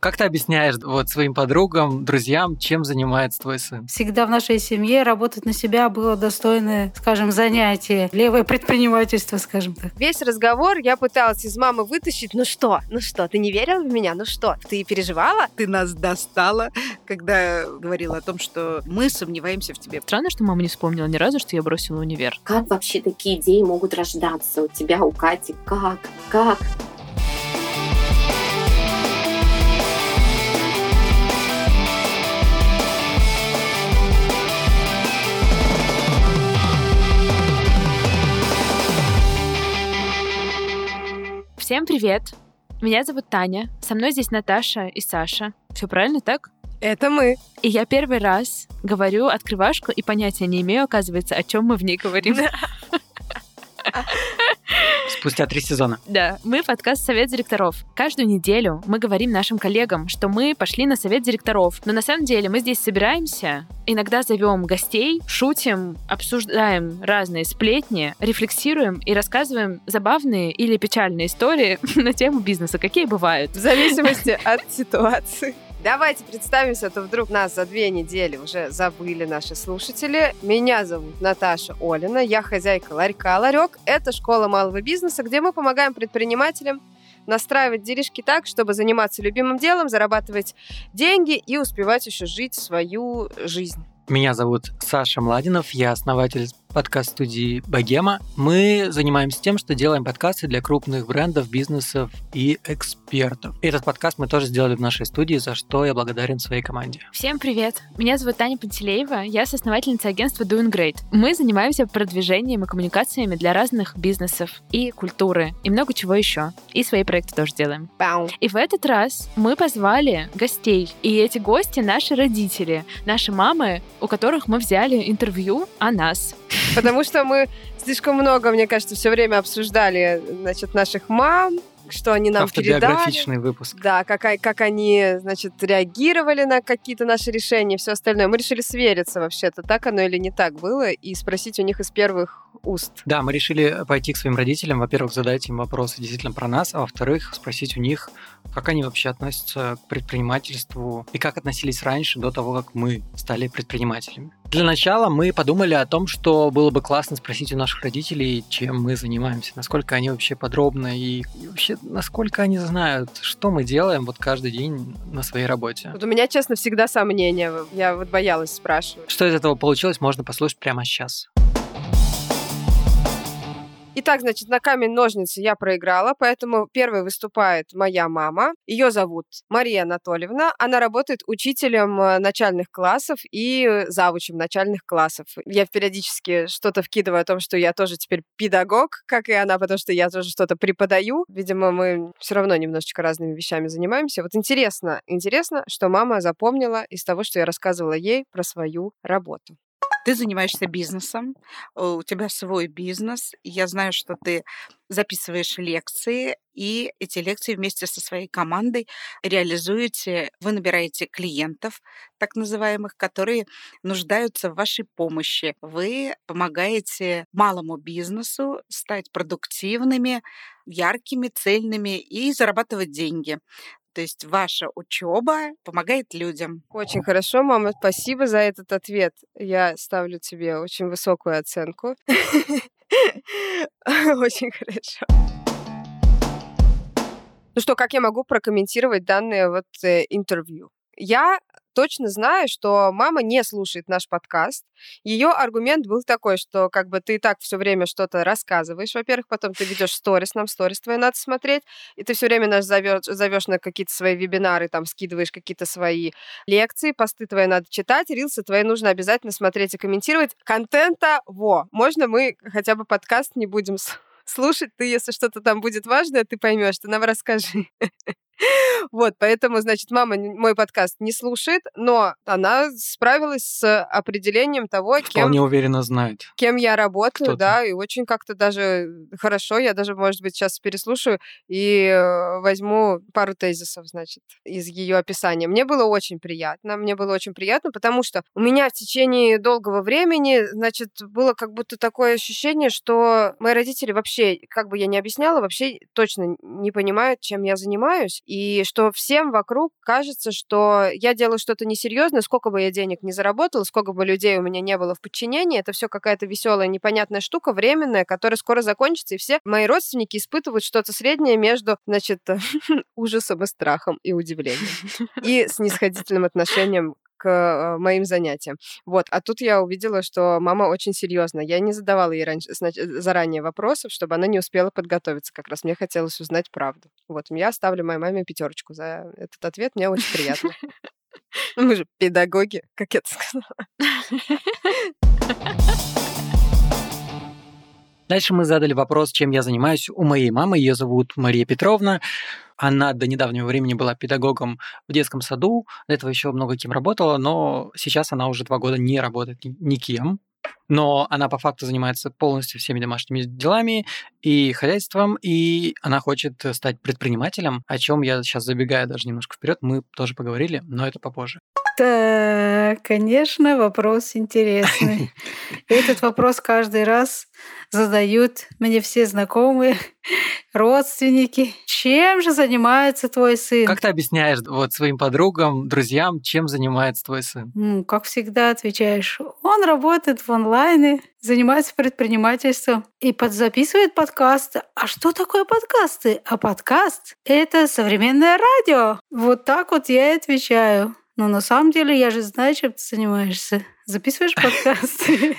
Как ты объясняешь вот своим подругам, друзьям, чем занимается твой сын? Всегда в нашей семье работать на себя было достойное, скажем, занятие. Левое предпринимательство, скажем так. Весь разговор я пыталась из мамы вытащить. Ну что? Ну что? Ты не верила в меня? Ну что? Ты переживала? Ты нас достала, когда говорила о том, что мы сомневаемся в тебе. Странно, что мама не вспомнила ни разу, что я бросила универ. Как вообще такие идеи могут рождаться у тебя, у Кати? Как? Как? Всем привет! Меня зовут Таня. Со мной здесь Наташа и Саша. Все правильно так? Это мы. И я первый раз говорю открывашку и понятия не имею, оказывается, о чем мы в ней говорим. Спустя три сезона. Да, мы подкаст «Совет директоров». Каждую неделю мы говорим нашим коллегам, что мы пошли на совет директоров. Но на самом деле мы здесь собираемся, иногда зовем гостей, шутим, обсуждаем разные сплетни, рефлексируем и рассказываем забавные или печальные истории на тему бизнеса, какие бывают. В зависимости от ситуации. Давайте представимся, а то вдруг нас за две недели уже забыли наши слушатели. Меня зовут Наташа Олина, я хозяйка ларька «Ларек». Это школа малого бизнеса, где мы помогаем предпринимателям настраивать делишки так, чтобы заниматься любимым делом, зарабатывать деньги и успевать еще жить свою жизнь. Меня зовут Саша Младинов, я основатель подкаст-студии «Богема». Мы занимаемся тем, что делаем подкасты для крупных брендов, бизнесов и экспертов. Этот подкаст мы тоже сделали в нашей студии, за что я благодарен своей команде. Всем привет! Меня зовут Таня Пантелеева, я соосновательница агентства Doing Great. Мы занимаемся продвижением и коммуникациями для разных бизнесов и культуры, и много чего еще. И свои проекты тоже делаем. Бау. И в этот раз мы позвали гостей. И эти гости наши родители, наши мамы, у которых мы взяли интервью о нас. Потому что мы слишком много, мне кажется, все время обсуждали, значит, наших мам, что они нам передали. Выпуск. Да, как, а- как они, значит, реагировали на какие-то наши решения и все остальное. Мы решили свериться вообще-то, так оно или не так было, и спросить у них из первых уст. Да, мы решили пойти к своим родителям, во-первых, задать им вопросы действительно про нас, а во-вторых, спросить у них, как они вообще относятся к предпринимательству и как относились раньше, до того, как мы стали предпринимателями. Для начала мы подумали о том, что было бы классно спросить у наших родителей, чем мы занимаемся, насколько они вообще подробно и, и вообще насколько они знают, что мы делаем вот каждый день на своей работе. Вот у меня, честно, всегда сомнения. Я вот боялась спрашивать. Что из этого получилось, можно послушать прямо сейчас. Итак, значит, на камень-ножницы я проиграла, поэтому первой выступает моя мама. Ее зовут Мария Анатольевна. Она работает учителем э, начальных классов и э, завучем начальных классов. Я периодически что-то вкидываю о том, что я тоже теперь педагог, как и она, потому что я тоже что-то преподаю. Видимо, мы все равно немножечко разными вещами занимаемся. Вот интересно, интересно, что мама запомнила из того, что я рассказывала ей про свою работу. Ты занимаешься бизнесом, э, у тебя свой бизнес. Я знаю, что ты записываешь лекции, и эти лекции вместе со своей командой реализуете. Вы набираете клиентов, так называемых, которые нуждаются в вашей помощи. Вы помогаете малому бизнесу стать продуктивными, яркими, цельными и зарабатывать деньги. То есть ваша учеба помогает людям. Очень хорошо, мама, спасибо за этот ответ. Я ставлю тебе очень высокую оценку. Очень хорошо. Ну что, как я могу прокомментировать данное вот э, интервью? Я точно знаю, что мама не слушает наш подкаст. Ее аргумент был такой, что как бы ты и так все время что-то рассказываешь. Во-первых, потом ты ведешь сторис, нам сторис твои надо смотреть, и ты все время нас зовешь, зовешь на какие-то свои вебинары, там скидываешь какие-то свои лекции, посты твои надо читать, рилсы твои нужно обязательно смотреть и комментировать. Контента во. Можно мы хотя бы подкаст не будем слушать. Ты, если что-то там будет важное, ты поймешь, ты нам расскажи. Вот, поэтому, значит, мама мой подкаст не слушает, но она справилась с определением того, кем... Вполне уверенно знает. Кем я работаю, да, и очень как-то даже хорошо. Я даже, может быть, сейчас переслушаю и э, возьму пару тезисов, значит, из ее описания. Мне было очень приятно, мне было очень приятно, потому что у меня в течение долгого времени, значит, было как будто такое ощущение, что мои родители вообще, как бы я ни объясняла, вообще точно не понимают, чем я занимаюсь, и что всем вокруг кажется, что я делаю что-то несерьезное, сколько бы я денег не заработала, сколько бы людей у меня не было в подчинении, это все какая-то веселая, непонятная штука, временная, которая скоро закончится, и все мои родственники испытывают что-то среднее между, значит, ужасом и страхом и удивлением и снисходительным отношением к э, моим занятиям. Вот. А тут я увидела, что мама очень серьезна. Я не задавала ей раньше, значит, заранее вопросов, чтобы она не успела подготовиться. Как раз мне хотелось узнать правду. Вот. Я оставлю моей маме пятерочку за этот ответ. Мне очень приятно. Мы же педагоги, как я это сказала. Дальше мы задали вопрос, чем я занимаюсь у моей мамы. Ее зовут Мария Петровна. Она до недавнего времени была педагогом в детском саду, до этого еще много кем работала, но сейчас она уже два года не работает никем. Но она по факту занимается полностью всеми домашними делами и хозяйством, и она хочет стать предпринимателем, о чем я сейчас забегаю даже немножко вперед, мы тоже поговорили, но это попозже. Да, конечно, вопрос интересный. Этот вопрос каждый раз задают мне все знакомые, родственники. Чем же занимается твой сын? Как ты объясняешь вот своим подругам, друзьям, чем занимается твой сын? Ну, как всегда отвечаешь, он работает в онлайне, занимается предпринимательством и подзаписывает подкасты. А что такое подкасты? А подкаст — это современное радио. Вот так вот я и отвечаю. Но на самом деле я же знаю, чем ты занимаешься. Записываешь подкасты.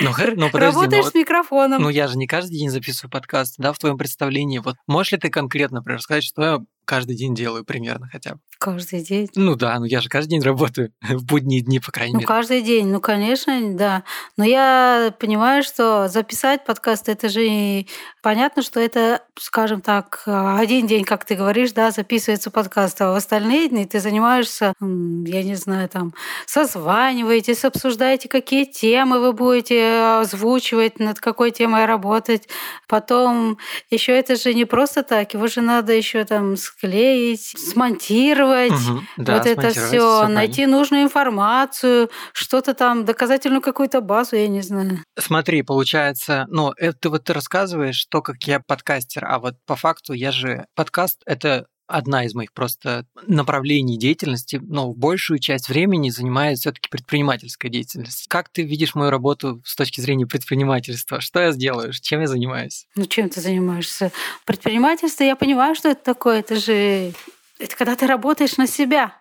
Ну, ну, Работаешь с микрофоном. Ну, я же не каждый день записываю подкасты, да, в твоем представлении. Вот можешь ли ты конкретно, например, сказать, что каждый день делаю примерно хотя бы? Каждый день. Ну да, ну я же каждый день работаю, в будние дни, по крайней ну, мере. Ну, каждый день, ну, конечно, да. Но я понимаю, что записать подкаст, это же понятно, что это, скажем так, один день, как ты говоришь, да, записывается подкаст, а в остальные дни ты занимаешься, я не знаю, там, созваниваетесь, обсуждаете, какие темы вы будете озвучивать, над какой темой работать. Потом еще это же не просто так, его же надо еще там склеить, смонтировать, угу, да, вот это все, найти нужную информацию, что-то там, доказательную какую-то базу, я не знаю. Смотри, получается, ну, это вот ты рассказываешь то, как я подкастер, а вот по факту я же подкаст это одна из моих просто направлений деятельности, но большую часть времени занимает все-таки предпринимательская деятельность. Как ты видишь мою работу с точки зрения предпринимательства? Что я сделаю? Чем я занимаюсь? Ну, чем ты занимаешься? Предпринимательство, я понимаю, что это такое. Это же это когда ты работаешь на себя.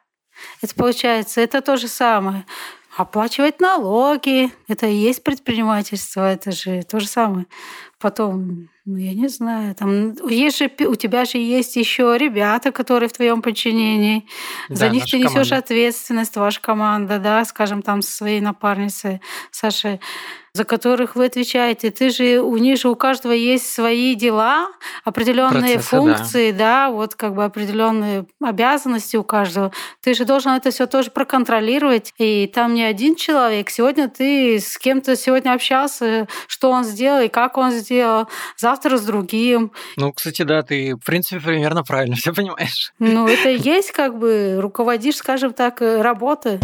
Это получается, это то же самое. Оплачивать налоги, это и есть предпринимательство, это же то же самое. Потом, ну я не знаю, там есть же у тебя же есть еще ребята, которые в твоем подчинении. Да, За них ты несешь ответственность, ваша команда, да, скажем, там со своей напарницей Сашей за которых вы отвечаете. Ты же у них же у каждого есть свои дела, определенные Процессы, функции, да. да, вот как бы определенные обязанности у каждого. Ты же должен это все тоже проконтролировать. И там не один человек. Сегодня ты с кем-то сегодня общался, что он сделал и как он сделал. Завтра с другим. Ну, кстати, да, ты в принципе примерно правильно все понимаешь. Ну, это и есть как бы руководишь, скажем так, работы.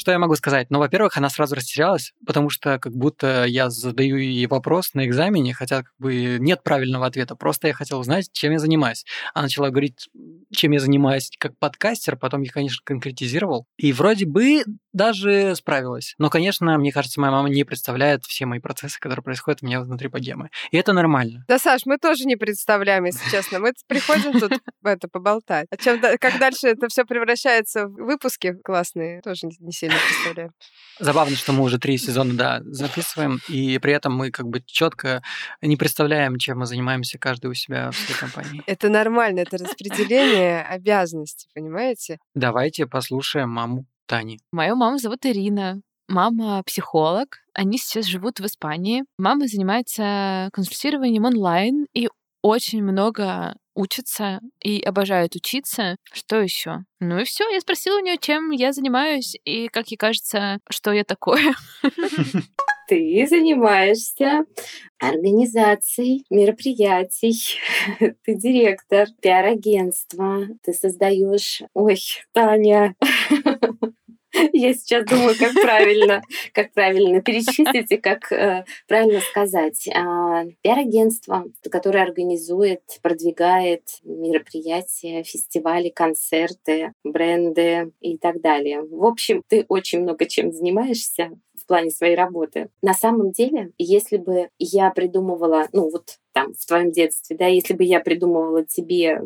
Что я могу сказать? Ну, во-первых, она сразу растерялась, потому что как будто я задаю ей вопрос на экзамене, хотя как бы нет правильного ответа. Просто я хотел узнать, чем я занимаюсь. Она начала говорить, чем я занимаюсь как подкастер, потом я, конечно, конкретизировал. И вроде бы даже справилась. Но, конечно, мне кажется, моя мама не представляет все мои процессы, которые происходят у меня внутри богемы. И это нормально. Да, Саш, мы тоже не представляем, если честно. Мы приходим тут это поболтать. А чем, как дальше это все превращается в выпуски классные, тоже не сильно не представляю. Забавно, что мы уже три сезона, да, записываем, и при этом мы как бы четко не представляем, чем мы занимаемся каждый у себя в своей компании. Это нормально, это распределение обязанностей, понимаете? Давайте послушаем маму Тани. Мою маму зовут Ирина. Мама психолог. Они сейчас живут в Испании. Мама занимается консультированием онлайн и очень много учатся и обожают учиться. Что еще? Ну и все. Я спросила у нее, чем я занимаюсь и, как ей кажется, что я такое. Ты занимаешься организацией мероприятий, ты директор пиар-агентства, ты создаешь... Ой, Таня, Я сейчас думаю, как правильно, как правильно перечислить и как э, правильно сказать. А, пиар-агентство, которое организует, продвигает мероприятия, фестивали, концерты, бренды и так далее. В общем, ты очень много чем занимаешься в плане своей работы. На самом деле, если бы я придумывала, ну вот там в твоем детстве, да, если бы я придумывала тебе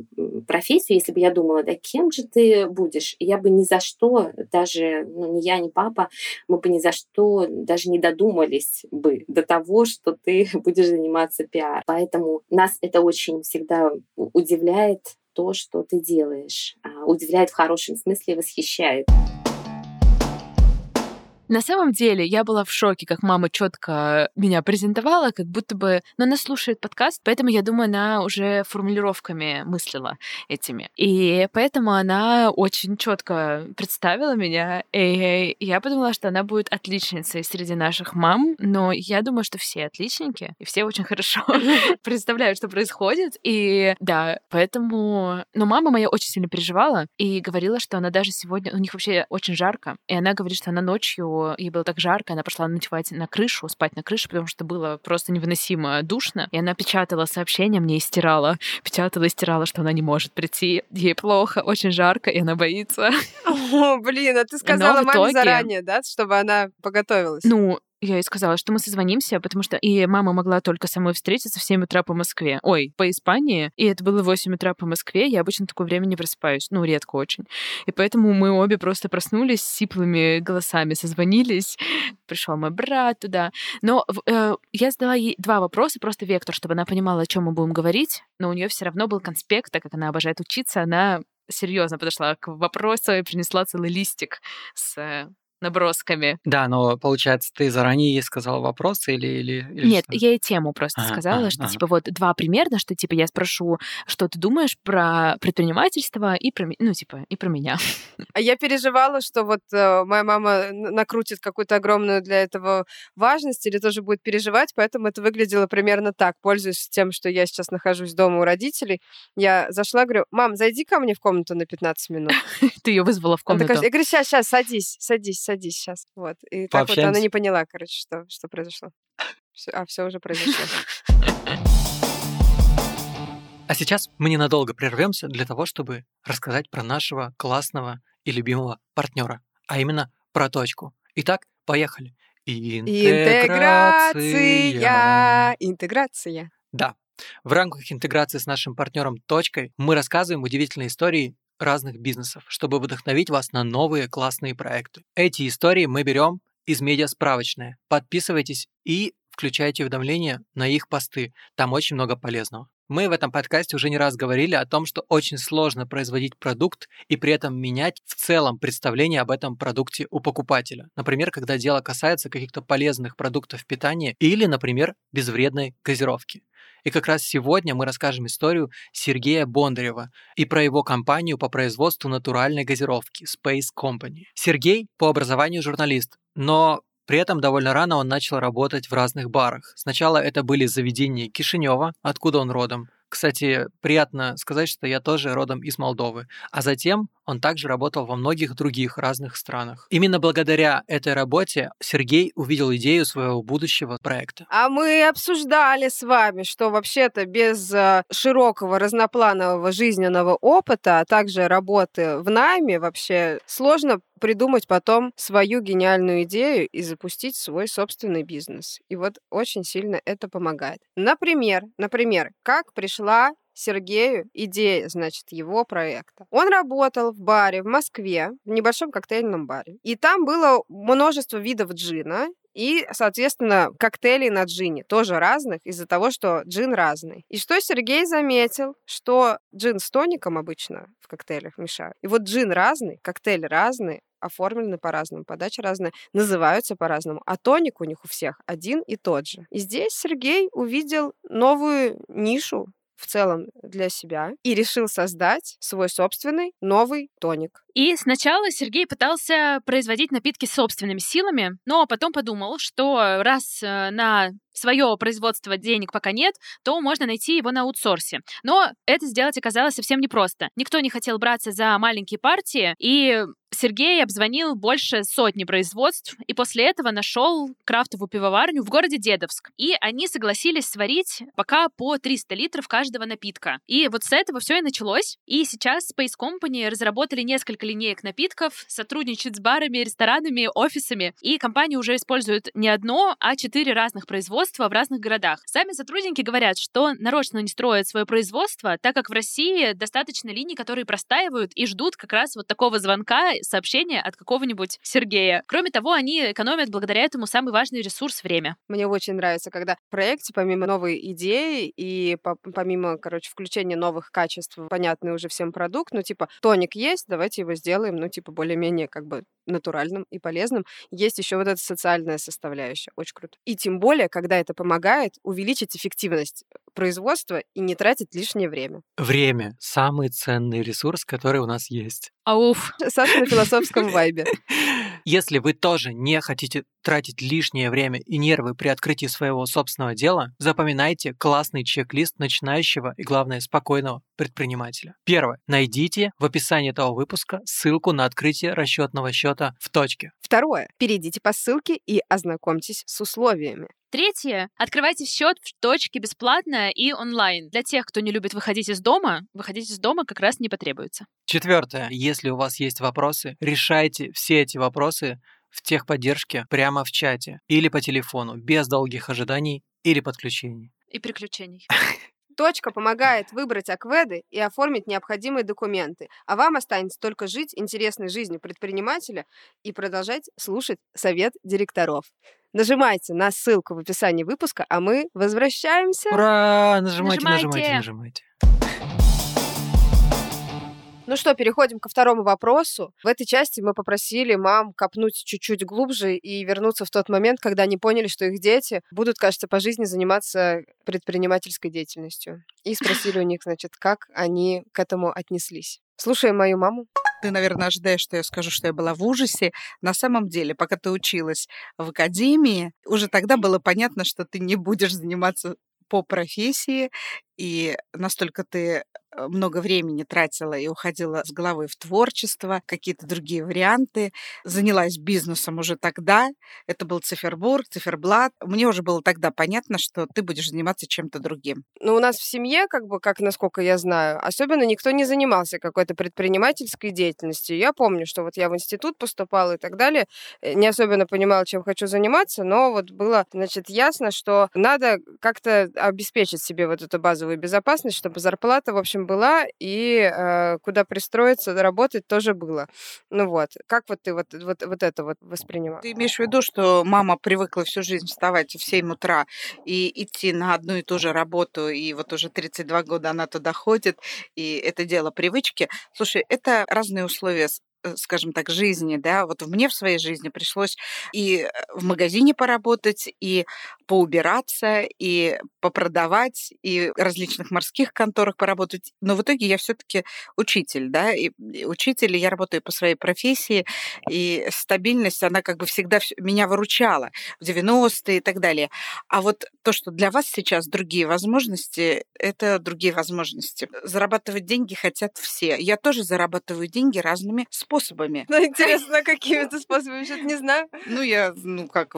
профессию, если бы я думала, да, кем же ты будешь, я бы ни за что, даже, ну, ни я, ни папа, мы бы ни за что даже не додумались бы до того, что ты будешь заниматься пиар. Поэтому нас это очень всегда удивляет то, что ты делаешь. А, удивляет в хорошем смысле, восхищает. На самом деле, я была в шоке, как мама четко меня презентовала, как будто бы... Но она слушает подкаст, поэтому, я думаю, она уже формулировками мыслила этими. И поэтому она очень четко представила меня, и я подумала, что она будет отличницей среди наших мам, но я думаю, что все отличники, и все очень хорошо представляют, что происходит. И да, поэтому... Но мама моя очень сильно переживала и говорила, что она даже сегодня... У них вообще очень жарко, и она говорит, что она ночью ей было так жарко, она пошла ночевать на крышу, спать на крыше, потому что было просто невыносимо душно. И она печатала сообщения мне и стирала. Печатала и стирала, что она не может прийти. Ей плохо, очень жарко, и она боится. О, блин, а ты сказала маме итоге... заранее, да, чтобы она поготовилась? Ну, я ей сказала, что мы созвонимся, потому что и мама могла только со мной встретиться в 7 утра по Москве. Ой, по Испании. И это было 8 утра по Москве. Я обычно такое время не просыпаюсь. Ну, редко очень. И поэтому мы обе просто проснулись с сиплыми голосами, созвонились. Пришел мой брат туда. Но э, я задала ей два вопроса, просто вектор, чтобы она понимала, о чем мы будем говорить. Но у нее все равно был конспект, так как она обожает учиться, она серьезно подошла к вопросу и принесла целый листик с набросками. Да, но получается, ты заранее ей сказала вопросы или... или, или Нет, что? я ей тему просто а, сказала, а, что, а. типа, вот два примерно, что, типа, я спрошу, что ты думаешь про предпринимательство и про, ну, типа, и про меня. А я переживала, что вот э, моя мама накрутит какую-то огромную для этого важность или тоже будет переживать, поэтому это выглядело примерно так. Пользуясь тем, что я сейчас нахожусь дома у родителей, я зашла, говорю, мам, зайди ко мне в комнату на 15 минут. Ты ее вызвала в комнату? я говорю, сейчас, сейчас, садись, садись, садись садись сейчас. Вот. И так вот она не поняла, короче, что, что произошло. А все уже произошло. А сейчас мы ненадолго прервемся для того, чтобы рассказать про нашего классного и любимого партнера, а именно про точку. Итак, поехали. Интеграция. Интеграция. Да. В рамках интеграции с нашим партнером «Точкой» мы рассказываем удивительные истории разных бизнесов, чтобы вдохновить вас на новые классные проекты. Эти истории мы берем из медиасправочная. Подписывайтесь и включайте уведомления на их посты. Там очень много полезного. Мы в этом подкасте уже не раз говорили о том, что очень сложно производить продукт и при этом менять в целом представление об этом продукте у покупателя. Например, когда дело касается каких-то полезных продуктов питания или, например, безвредной газировки. И как раз сегодня мы расскажем историю Сергея Бондарева и про его компанию по производству натуральной газировки Space Company. Сергей по образованию журналист, но при этом довольно рано он начал работать в разных барах. Сначала это были заведения Кишинева, откуда он родом, кстати, приятно сказать, что я тоже родом из Молдовы. А затем он также работал во многих других разных странах. Именно благодаря этой работе Сергей увидел идею своего будущего проекта. А мы обсуждали с вами, что вообще-то без э, широкого разнопланового жизненного опыта, а также работы в найме вообще сложно придумать потом свою гениальную идею и запустить свой собственный бизнес. И вот очень сильно это помогает. Например, например, как пришла Сергею идея, значит, его проекта. Он работал в баре в Москве, в небольшом коктейльном баре. И там было множество видов джина, и, соответственно, коктейли на джине тоже разных из-за того, что джин разный. И что Сергей заметил, что джин с тоником обычно в коктейлях мешают. И вот джин разный, коктейль разный, оформлены по-разному, подача разная, называются по-разному, а тоник у них у всех один и тот же. И здесь Сергей увидел новую нишу в целом для себя и решил создать свой собственный новый тоник. И сначала Сергей пытался производить напитки собственными силами, но потом подумал, что раз э, на свое производство денег пока нет, то можно найти его на аутсорсе. Но это сделать оказалось совсем непросто. Никто не хотел браться за маленькие партии, и Сергей обзвонил больше сотни производств и после этого нашел крафтовую пивоварню в городе Дедовск. И они согласились сварить пока по 300 литров каждого напитка. И вот с этого все и началось. И сейчас Space Company разработали несколько линеек напитков, сотрудничают с барами, ресторанами, офисами. И компания уже использует не одно, а четыре разных производства в разных городах. Сами сотрудники говорят, что нарочно не строят свое производство, так как в России достаточно линий, которые простаивают и ждут как раз вот такого звонка сообщение от какого-нибудь Сергея. Кроме того, они экономят благодаря этому самый важный ресурс — время. Мне очень нравится, когда в проекте, помимо новой идеи и помимо, короче, включения новых качеств, понятный уже всем продукт, ну, типа, тоник есть, давайте его сделаем, ну, типа, более-менее как бы натуральным и полезным. Есть еще вот эта социальная составляющая. Очень круто. И тем более, когда это помогает увеличить эффективность производства и не тратить лишнее время. Время — самый ценный ресурс, который у нас есть. Ауф. Саша на философском вайбе. Если вы тоже не хотите тратить лишнее время и нервы при открытии своего собственного дела, запоминайте классный чек-лист начинающего и, главное, спокойного предпринимателя. Первое. Найдите в описании этого выпуска ссылку на открытие расчетного счета в точке. Второе. Перейдите по ссылке и ознакомьтесь с условиями. Третье. Открывайте счет в точке бесплатно и онлайн. Для тех, кто не любит выходить из дома, выходить из дома как раз не потребуется. Четвертое. Если у вас есть вопросы, решайте все эти вопросы в техподдержке прямо в чате или по телефону, без долгих ожиданий или подключений. И приключений. Точка помогает выбрать акведы и оформить необходимые документы, а вам останется только жить интересной жизнью предпринимателя и продолжать слушать совет директоров. Нажимайте на ссылку в описании выпуска, а мы возвращаемся. Ура! Нажимайте, нажимайте, нажимайте. Ну что, переходим ко второму вопросу. В этой части мы попросили мам копнуть чуть-чуть глубже и вернуться в тот момент, когда они поняли, что их дети будут, кажется, по жизни заниматься предпринимательской деятельностью. И спросили у них, значит, как они к этому отнеслись. Слушаем мою маму. Ты, наверное, ожидаешь, что я скажу, что я была в ужасе. На самом деле, пока ты училась в академии, уже тогда было понятно, что ты не будешь заниматься по профессии, и настолько ты много времени тратила и уходила с головой в творчество, какие-то другие варианты. Занялась бизнесом уже тогда. Это был цифербург, циферблат. Мне уже было тогда понятно, что ты будешь заниматься чем-то другим. Ну, у нас в семье, как бы, как насколько я знаю, особенно никто не занимался какой-то предпринимательской деятельностью. Я помню, что вот я в институт поступала и так далее. Э, не особенно понимала, чем хочу заниматься, но вот было, значит, ясно, что надо как-то обеспечить себе вот эту базовую безопасность, чтобы зарплата, в общем, была, и э, куда пристроиться, работать тоже было. Ну вот, как вот ты вот, вот, вот это вот воспринимала? Ты имеешь в виду, что мама привыкла всю жизнь вставать в 7 утра и идти на одну и ту же работу, и вот уже 32 года она туда ходит, и это дело привычки. Слушай, это разные условия скажем так, жизни, да, вот мне в своей жизни пришлось и э, в магазине поработать, и поубираться, и попродавать, и в различных морских конторах поработать. Но в итоге я все-таки учитель, да, и учитель, и я работаю по своей профессии, и стабильность, она как бы всегда меня выручала в 90-е и так далее. А вот то, что для вас сейчас другие возможности, это другие возможности. Зарабатывать деньги хотят все. Я тоже зарабатываю деньги разными способами способами. Ну, интересно, какими это способами, что-то не знаю. Ну, я, ну, как,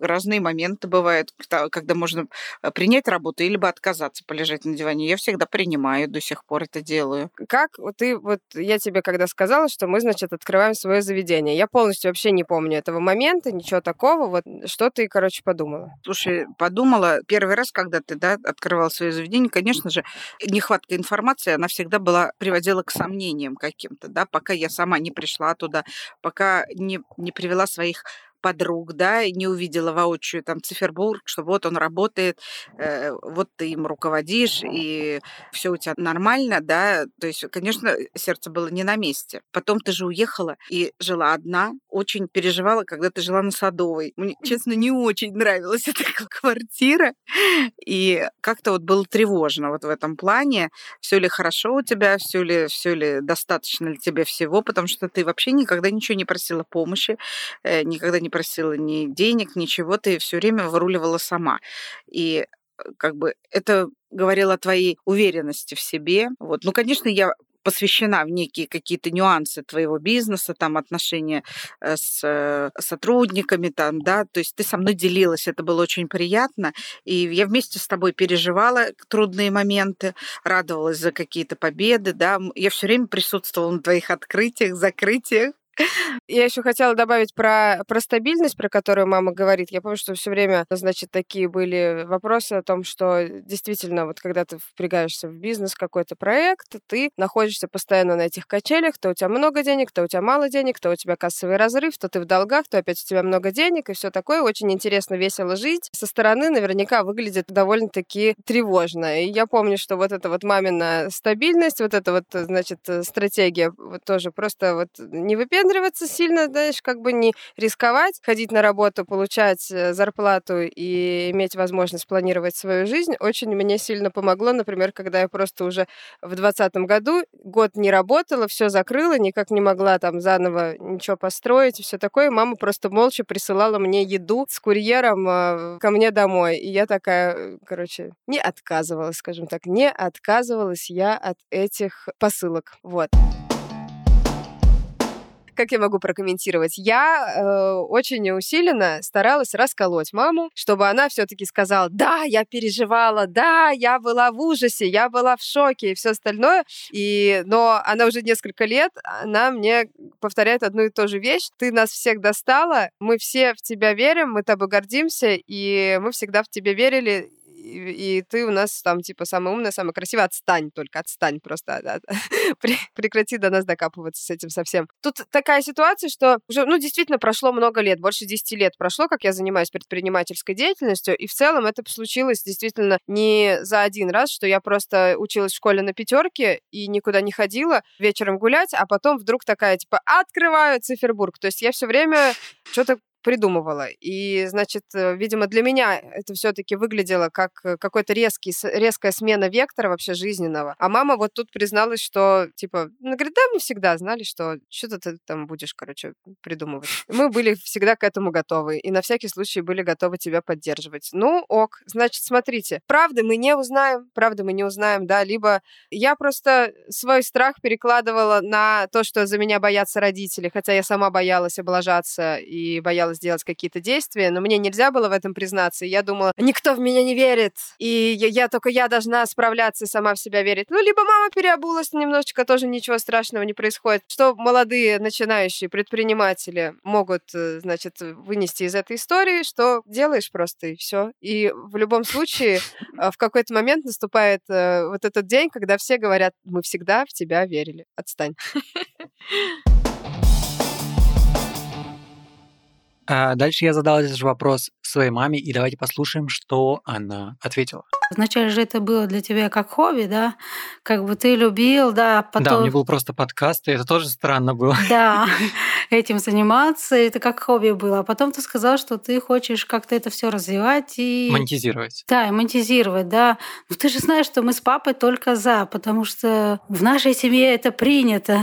разные моменты бывают, когда можно э, принять работу или бы отказаться полежать на диване. Я всегда принимаю, до сих пор это делаю. Как ты, вот я тебе когда сказала, что мы, значит, открываем свое заведение, я полностью вообще не помню этого момента, ничего такого, вот что ты, короче, подумала? Слушай, подумала, первый раз, когда ты, да, открывал свое заведение, конечно же, нехватка информации, она всегда была, приводила к сомнениям каким-то, да, пока я сама не пришла туда, пока не, не привела своих подруг, да, не увидела воочию там Цифербург, что вот он работает, э, вот ты им руководишь, и все у тебя нормально, да, то есть, конечно, сердце было не на месте. Потом ты же уехала и жила одна, очень переживала, когда ты жила на Садовой. Мне, честно, не очень нравилась эта квартира, и как-то вот было тревожно вот в этом плане, все ли хорошо у тебя, все ли, все ли достаточно ли тебе всего, потому что ты вообще никогда ничего не просила помощи, э, никогда не просила ни денег, ничего, ты все время выруливала сама. И э, как бы это говорило о твоей уверенности в себе. Вот. Ну, конечно, я посвящена в некие какие-то нюансы твоего бизнеса, там отношения э, с э, сотрудниками, там, да, то есть ты со мной делилась, это было очень приятно, и я вместе с тобой переживала трудные моменты, радовалась за какие-то победы, да, я все время присутствовала на твоих открытиях, закрытиях, я еще хотела добавить про, про стабильность, про которую мама говорит. Я помню, что все время, значит, такие были вопросы о том, что действительно, вот когда ты впрягаешься в бизнес, какой-то проект, ты находишься постоянно на этих качелях, то у тебя много денег, то у тебя мало денег, то у тебя кассовый разрыв, то ты в долгах, то опять у тебя много денег, и все такое. Очень интересно, весело жить. Со стороны наверняка выглядит довольно-таки тревожно. И я помню, что вот эта вот мамина стабильность, вот эта вот, значит, стратегия, вот тоже просто вот не выпендриваться, выпендриваться сильно, знаешь, как бы не рисковать, ходить на работу, получать э, зарплату и иметь возможность планировать свою жизнь, очень мне сильно помогло, например, когда я просто уже в двадцатом году год не работала, все закрыла, никак не могла там заново ничего построить и все такое. Мама просто молча присылала мне еду с курьером э, ко мне домой. И я такая, короче, не отказывалась, скажем так, не отказывалась я от этих посылок. Вот как я могу прокомментировать? Я э, очень усиленно старалась расколоть маму, чтобы она все-таки сказала, да, я переживала, да, я была в ужасе, я была в шоке и все остальное. И, но она уже несколько лет, она мне повторяет одну и ту же вещь. Ты нас всех достала, мы все в тебя верим, мы тобой гордимся, и мы всегда в тебя верили, и, ты у нас там, типа, самая умная, самая красивая, отстань только, отстань просто, да, прекрати до нас докапываться с этим совсем. Тут такая ситуация, что уже, ну, действительно прошло много лет, больше 10 лет прошло, как я занимаюсь предпринимательской деятельностью, и в целом это случилось действительно не за один раз, что я просто училась в школе на пятерке и никуда не ходила вечером гулять, а потом вдруг такая, типа, открываю цифербург. То есть я все время что-то придумывала. И, значит, э, видимо, для меня это все-таки выглядело как э, какой-то резкий, резкая смена вектора вообще жизненного. А мама вот тут призналась, что, типа, ну, говорит, да, мы всегда знали, что что-то ты там будешь, короче, придумывать. Мы были всегда к этому готовы, и на всякий случай были готовы тебя поддерживать. Ну, ок, значит, смотрите, правды мы не узнаем, правды мы не узнаем, да, либо я просто свой страх перекладывала на то, что за меня боятся родители, хотя я сама боялась облажаться и боялась сделать какие-то действия, но мне нельзя было в этом признаться. И я думала, никто в меня не верит, и я, я только я должна справляться и сама в себя верить. Ну, либо мама переобулась немножечко, тоже ничего страшного не происходит. Что молодые начинающие предприниматели могут, э, значит, вынести из этой истории, что делаешь просто и все. И в любом случае а, в какой-то момент наступает э, вот этот день, когда все говорят, мы всегда в тебя верили. Отстань. А дальше я задал этот же вопрос своей маме, и давайте послушаем, что она ответила. Вначале же это было для тебя как хобби, да? Как бы ты любил, да, потом... Да, у меня был просто подкаст, и это тоже странно было. Да, этим заниматься, это как хобби было. А потом ты сказал, что ты хочешь как-то это все развивать и... Монетизировать. Да, и монетизировать, да. Но ты же знаешь, что мы с папой только за, потому что в нашей семье это принято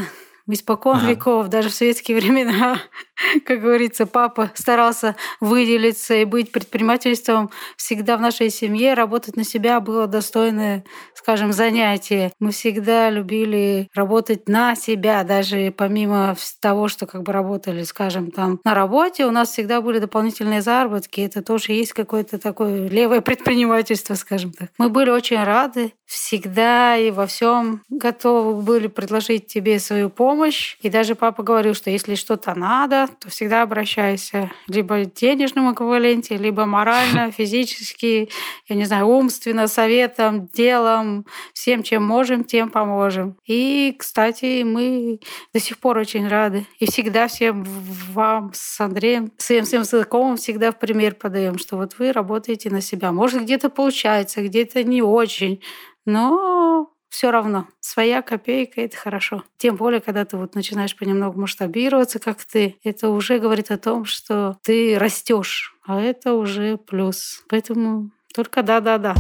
испокон ага. веков, даже в советские времена, как говорится, папа старался выделиться и быть предпринимательством всегда в нашей семье, работать на себя было достойное, скажем, занятие. Мы всегда любили работать на себя, даже помимо того, что как бы работали, скажем, там на работе, у нас всегда были дополнительные заработки. Это тоже есть какое-то такое левое предпринимательство, скажем так. Мы были очень рады, всегда и во всем готовы были предложить тебе свою помощь. И даже папа говорил, что если что-то надо, то всегда обращайся. Либо в денежном эквиваленте, либо морально, физически, я не знаю, умственно, советом, делом, всем, чем можем, тем поможем. И, кстати, мы до сих пор очень рады. И всегда всем вам с Андреем, всем всем знакомым всегда в пример подаем, что вот вы работаете на себя. Может, где-то получается, где-то не очень, но все равно своя копейка это хорошо. Тем более, когда ты вот начинаешь понемногу масштабироваться, как ты, это уже говорит о том, что ты растешь, а это уже плюс. Поэтому только да-да-да.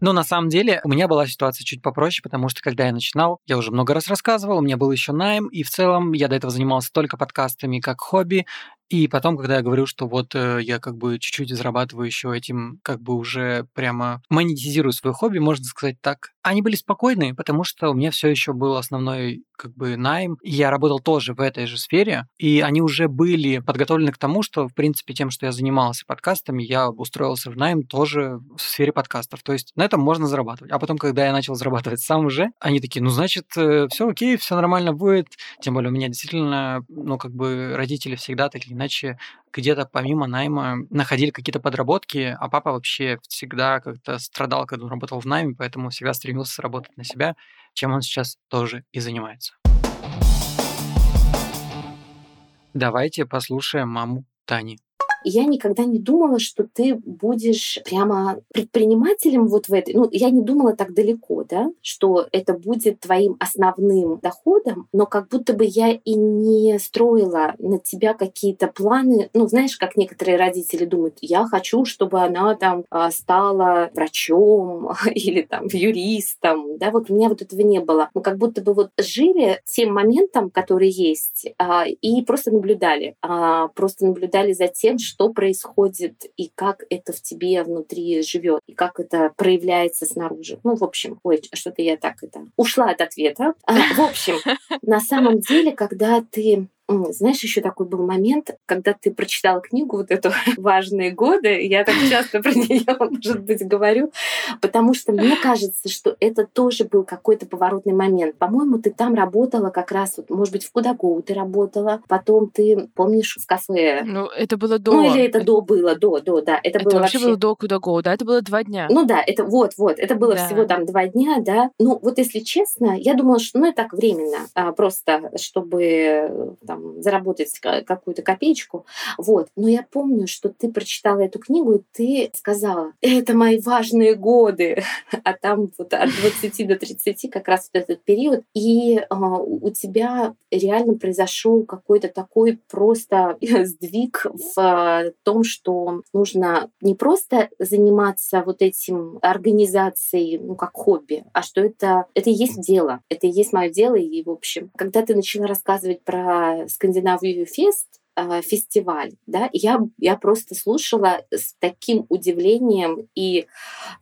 Но на самом деле у меня была ситуация чуть попроще, потому что когда я начинал, я уже много раз рассказывал, у меня был еще найм, и в целом я до этого занимался только подкастами как хобби, и потом, когда я говорю, что вот э, я как бы чуть-чуть зарабатываю еще этим, как бы уже прямо монетизирую свое хобби, можно сказать так, они были спокойны, потому что у меня все еще был основной как бы найм. Я работал тоже в этой же сфере, и они уже были подготовлены к тому, что, в принципе, тем, что я занимался подкастами, я устроился в найм тоже в сфере подкастов. То есть на этом можно зарабатывать. А потом, когда я начал зарабатывать сам уже, они такие, ну, значит, э, все окей, все нормально будет. Тем более у меня действительно, ну, как бы родители всегда так или иначе где-то помимо найма находили какие-то подработки, а папа вообще всегда как-то страдал, когда он работал в найме, поэтому всегда стремился работать на себя, чем он сейчас тоже и занимается. Давайте послушаем маму Тани я никогда не думала, что ты будешь прямо предпринимателем вот в этой. Ну, я не думала так далеко, да, что это будет твоим основным доходом, но как будто бы я и не строила на тебя какие-то планы. Ну, знаешь, как некоторые родители думают, я хочу, чтобы она там а, стала врачом или там юристом, да, вот у меня вот этого не было. Мы как будто бы вот жили тем моментом, который есть, а, и просто наблюдали, а, просто наблюдали за тем, что происходит и как это в тебе внутри живет, и как это проявляется снаружи. Ну, в общем, ой, что-то я так это ушла от ответа. В общем, на самом деле, когда ты знаешь, еще такой был момент, когда ты прочитала книгу вот эту «Важные годы», я так часто про нее, может быть, говорю, потому что мне кажется, что это тоже был какой-то поворотный момент. По-моему, ты там работала как раз, вот, может быть, в Кудагоу ты работала, потом ты, помнишь, в кафе. Ну, это было до. Ну, или это до было, до, до, да. Это, это было вообще, было до Кудагоу, да? Это было два дня. Ну да, это вот, вот, это было Да. всего там два дня, да. Ну, вот если честно, я думала, что ну, это так временно, а, просто чтобы э, там, заработать ка- какую-то копеечку. Вот. Но я помню, что ты прочитала эту книгу, и ты сказала, это мои важные годы. А там вот от 20 до 30 как раз вот этот период. И а, у у тебя реально произошел какой-то такой просто сдвиг в а, том, что нужно не просто заниматься вот этим организацией, ну, как хобби, а что это, это и есть дело. Это и есть мое дело. И, в общем, когда ты начала рассказывать про Скандинавию Фест, а, фестиваль, да, я, я просто слушала с таким удивлением и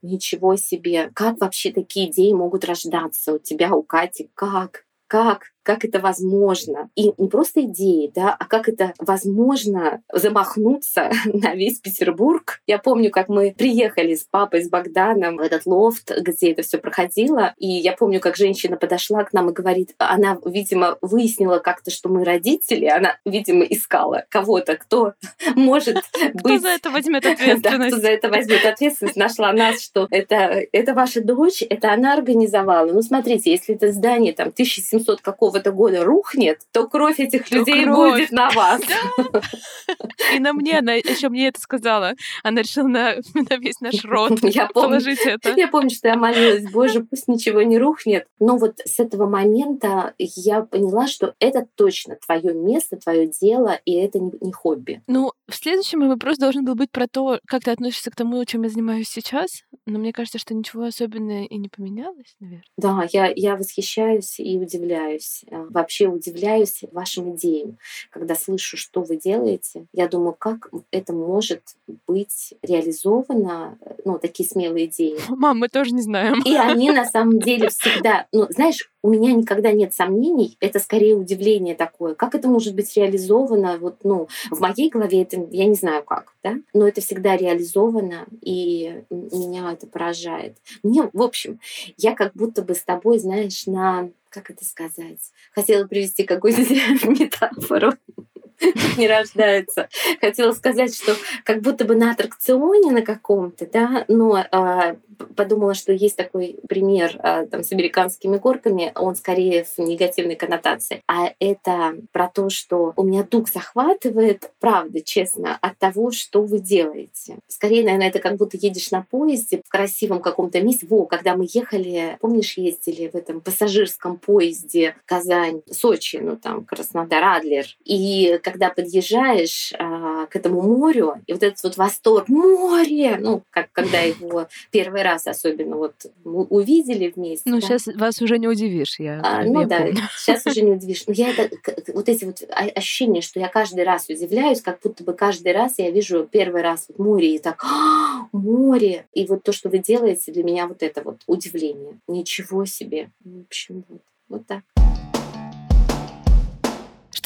ничего себе, как вообще такие идеи могут рождаться у тебя, у Кати, как, как, как это возможно. И не просто идеи, да, а как это возможно замахнуться на весь Петербург. Я помню, как мы приехали с папой, с Богданом в этот лофт, где это все проходило. И я помню, как женщина подошла к нам и говорит, она, видимо, выяснила как-то, что мы родители, она, видимо, искала кого-то, кто может Кто быть за это возьмет да, кто ответственность? за это возьмет ответственность, нашла нас, что это, это ваша дочь, это она организовала. Ну, смотрите, если это здание там 1700 какого-то года рухнет, то кровь этих То людей кровь. будет на вас. И на мне она еще мне это сказала. Она решила на, на весь наш Я помню, положить это. я помню, что я молилась, боже, пусть ничего не рухнет. Но вот с этого момента я поняла, что это точно твое место, твое дело, и это не, не хобби. Ну, в следующем мой вопрос должен был быть про то, как ты относишься к тому, чем я занимаюсь сейчас. Но мне кажется, что ничего особенного и не поменялось, наверное. Да, я, я восхищаюсь и удивляюсь. Э, Вообще удивляюсь вашим идеям. Когда слышу, что вы делаете, я думаю, как это может быть реализовано, ну, такие смелые идеи. Мам, мы тоже не знаем. И они на самом деле всегда, ну, знаешь, у меня никогда нет сомнений, это скорее удивление такое. Как это может быть реализовано? Вот, ну, в моей голове это, я не знаю как, да, но это всегда реализовано, и меня это поражает. Мне, в общем, я как будто бы с тобой, знаешь, на как это сказать? Хотела привести какую-то метафору. не рождается. Хотела сказать, что как будто бы на аттракционе на каком-то, да, но а, подумала, что есть такой пример а, там с американскими горками, он скорее в негативной коннотации. А это про то, что у меня дух захватывает, правда, честно, от того, что вы делаете. Скорее, наверное, это как будто едешь на поезде в красивом каком-то месте. Во, когда мы ехали, помнишь, ездили в этом пассажирском поезде Казань, Сочи, ну там Краснодар, Адлер. И когда подъезжаешь а, к этому морю, и вот этот вот восторг, море, ну, как когда его первый раз особенно вот увидели вместе. Ну, да. сейчас вас уже не удивишь, я, А, я ну да, помню. сейчас уже не удивишь. Но я это, вот эти вот ощущения, что я каждый раз удивляюсь, как будто бы каждый раз я вижу первый раз вот море и так, «А, море! И вот то, что вы делаете, для меня вот это вот удивление. Ничего себе. В общем, вот, вот так.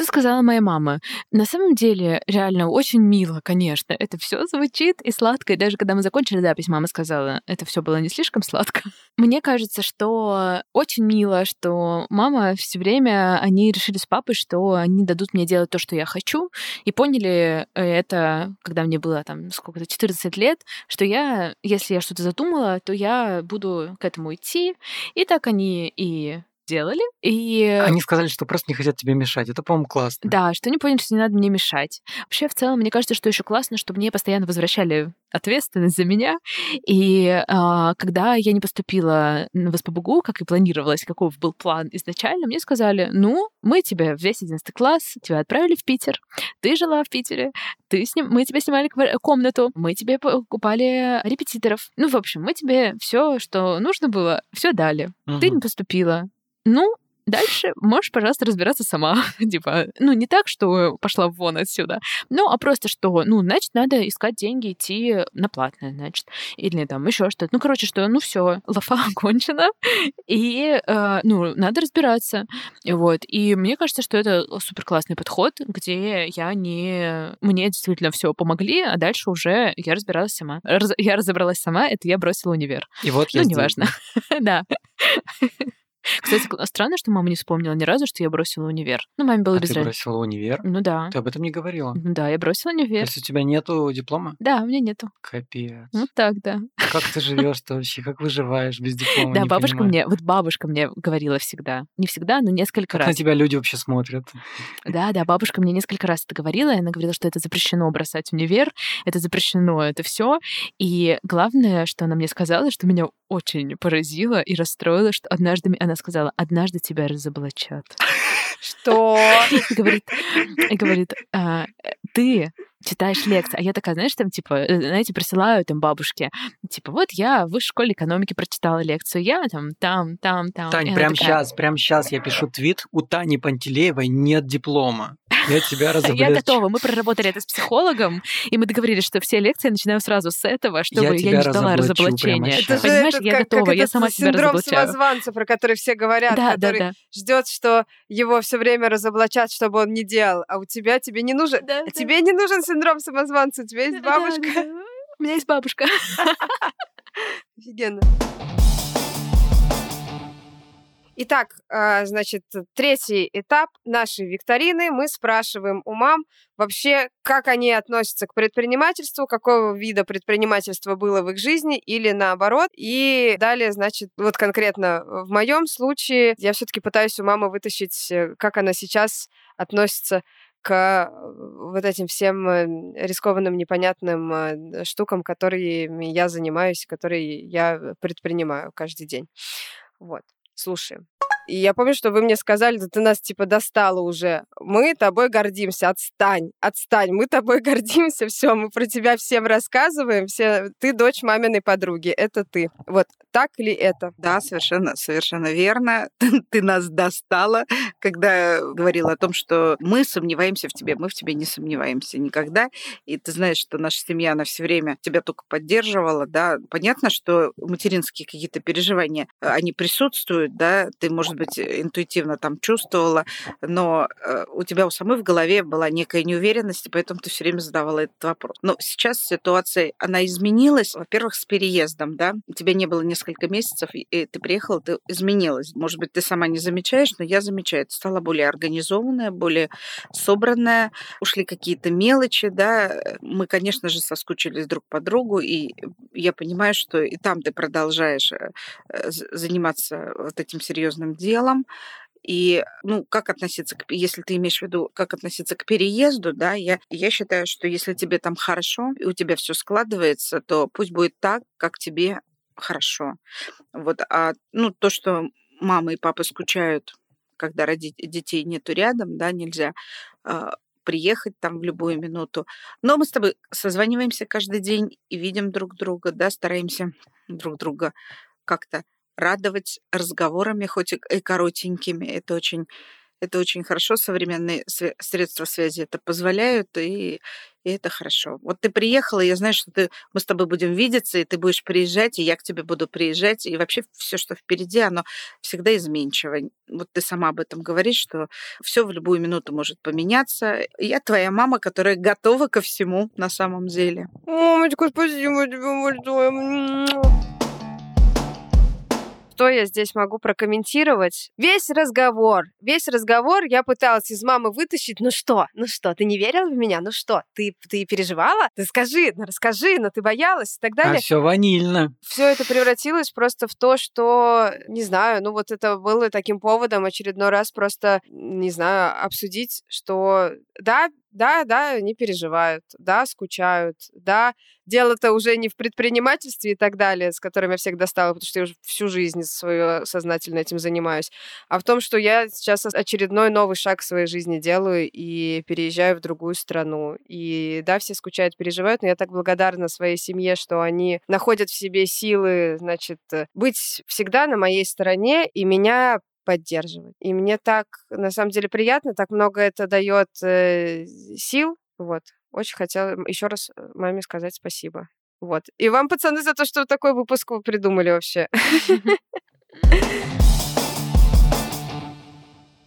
Что сказала моя мама? На самом деле, реально очень мило, конечно. Это все звучит и сладко. И даже когда мы закончили запись, мама сказала, это все было не слишком сладко. Мне кажется, что очень мило, что мама все время, они решили с папой, что они дадут мне делать то, что я хочу, и поняли э, это, когда мне было там сколько-то, 14 лет, что я, если я что-то задумала, то я буду к этому идти. И так они и делали. И Они сказали, что просто не хотят тебе мешать. Это, по-моему, классно. да, что они поняли, что не надо мне мешать. Вообще, в целом, мне кажется, что еще классно, что мне постоянно возвращали ответственность за меня. И а, когда я не поступила в СПБГУ, как и планировалось, каков был план изначально, мне сказали, ну, мы тебя весь 11 класс, тебя отправили в Питер, ты жила в Питере, ты с ним, мы тебе снимали комнату, мы тебе покупали репетиторов. Ну, в общем, мы тебе все, что нужно было, все дали. Ты Мгм. не поступила. Ну, дальше можешь, пожалуйста, разбираться сама. типа, ну, не так, что пошла вон отсюда, ну, а просто что, ну, значит, надо искать деньги, идти на платное, значит, или там еще что-то. Ну, короче, что, ну, все, лафа окончена, и, э, ну, надо разбираться. Вот. И мне кажется, что это супер классный подход, где я не... Мне действительно все помогли, а дальше уже я разбиралась сама. Раз- Я разобралась сама, это я бросила универ. И вот Ну, неважно. Да. Кстати, странно, что мама не вспомнила ни разу, что я бросила универ. Ну, маме было А без ты разницы. бросила универ? Ну да. Ты об этом не говорила. Ну Да, я бросила То универ. есть у тебя нету диплома? Да, у меня нету. Капец. Вот так, да. Как ты живешь ты вообще? Как выживаешь без диплома? Да, бабушка понимаю. мне, вот бабушка мне говорила всегда. Не всегда, но несколько Как на раз. тебя люди вообще смотрят? Да, да, бабушка мне несколько раз это говорила, и она говорила, что это запрещено бросать универ, это запрещено, это все. И главное, что она мне сказала, что меня очень поразило и расстроило, что однажды ми- она сказала, однажды тебя разоблачат. Что? Говорит, говорит, «А, ты читаешь лекции, а я такая, знаешь, там, типа, э, знаете, присылаю там бабушке, типа, вот я в высшей школе экономики прочитала лекцию, я там, там, там, там. Тань, прям такая, сейчас, прям сейчас я пишу твит. У Тани Пантелеевой нет диплома. Я тебя Я разоблачу. готова. Мы проработали это с психологом, и мы договорились, что все лекции начинаю сразу с этого, чтобы я, тебя не ждала разоблачения. Это же Понимаешь, этот, я как, готова, как я сама себя синдром разоблачаю. самозванца, про который все говорят, Да, да, который да. ждет, что его все время разоблачат, чтобы он не делал. А у тебя тебе не нужен. Да, а да. тебе не нужен синдром самозванца, у тебя есть Да, бабушка. да, да. У меня есть бабушка. Офигенно. Итак, а, значит, третий этап нашей викторины. Мы спрашиваем у мам вообще, как они относятся к предпринимательству, какого вида предпринимательства было в их жизни или наоборот. И далее, значит, вот конкретно в моем случае я все-таки пытаюсь у мамы вытащить, э, как она сейчас относится к вот этим всем э, рискованным, непонятным э, штукам, которыми я занимаюсь, которые я предпринимаю каждый день. Вот, слушаем. И я помню, что вы мне сказали, да ты нас типа достала уже. Мы тобой гордимся, отстань, отстань, мы тобой гордимся, все, мы про тебя всем рассказываем, все, ты дочь маминой подруги, это ты. Вот, так ли это? Да, совершенно, совершенно верно. Ты нас достала, когда говорила о том, что мы сомневаемся в тебе, мы в тебе не сомневаемся никогда. И ты знаешь, что наша семья, она все время тебя только поддерживала, да. Понятно, что материнские какие-то переживания, э, они присутствуют, да, ты, может быть, интуитивно там чувствовала, но э, у тебя у самой в голове была некая неуверенность, и поэтому ты все время задавала этот вопрос. Но сейчас ситуация, она изменилась, во-первых, с переездом, да, у тебя не было несколько месяцев, и ты приехала, ты изменилась. Может быть, ты сама не замечаешь, но я замечаю, ты стала более организованная, более собранная, ушли какие-то мелочи, да, мы, конечно же, соскучились друг по другу, и я понимаю, что и там ты продолжаешь э, э, заниматься вот этим серьезным делом, и, ну, как относиться, к, если ты имеешь в виду, как относиться к переезду, да, я, я считаю, что если тебе там хорошо, и у тебя все складывается, то пусть будет так, как тебе хорошо. Вот, а, ну, то, что мама и папа скучают, когда роди- детей нету рядом, да, нельзя а, приехать там в любую минуту. Но мы с тобой созваниваемся каждый день и видим друг друга, да, стараемся друг друга как-то радовать разговорами, хоть и коротенькими. Это очень это очень хорошо, современные средства связи это позволяют, и, и это хорошо. Вот ты приехала, я знаю, что ты, мы с тобой будем видеться, и ты будешь приезжать, и я к тебе буду приезжать, и вообще все, что впереди, оно всегда изменчиво. Вот ты сама об этом говоришь, что все в любую минуту может поменяться. Я твоя мама, которая готова ко всему на самом деле. Мамочка, спасибо тебе большое что я здесь могу прокомментировать? Весь разговор, весь разговор я пыталась из мамы вытащить. Ну что, ну что, ты не верила в меня? Ну что, ты, ты переживала? Ты скажи, ну расскажи, ну ты боялась и так далее. А все ванильно. Все это превратилось просто в то, что, не знаю, ну вот это было таким поводом очередной раз просто, не знаю, обсудить, что да, да, да, они переживают, да, скучают, да, дело-то уже не в предпринимательстве и так далее, с которым я всех достала, потому что я уже всю жизнь свою сознательно этим занимаюсь, а в том, что я сейчас очередной новый шаг в своей жизни делаю и переезжаю в другую страну. И да, все скучают, переживают, но я так благодарна своей семье, что они находят в себе силы, значит, быть всегда на моей стороне и меня поддерживать. И мне так, на самом деле, приятно, так много это дает э, сил. Вот. Очень хотела еще раз э, маме сказать спасибо. Вот. И вам, пацаны, за то, что такой выпуск вы придумали вообще.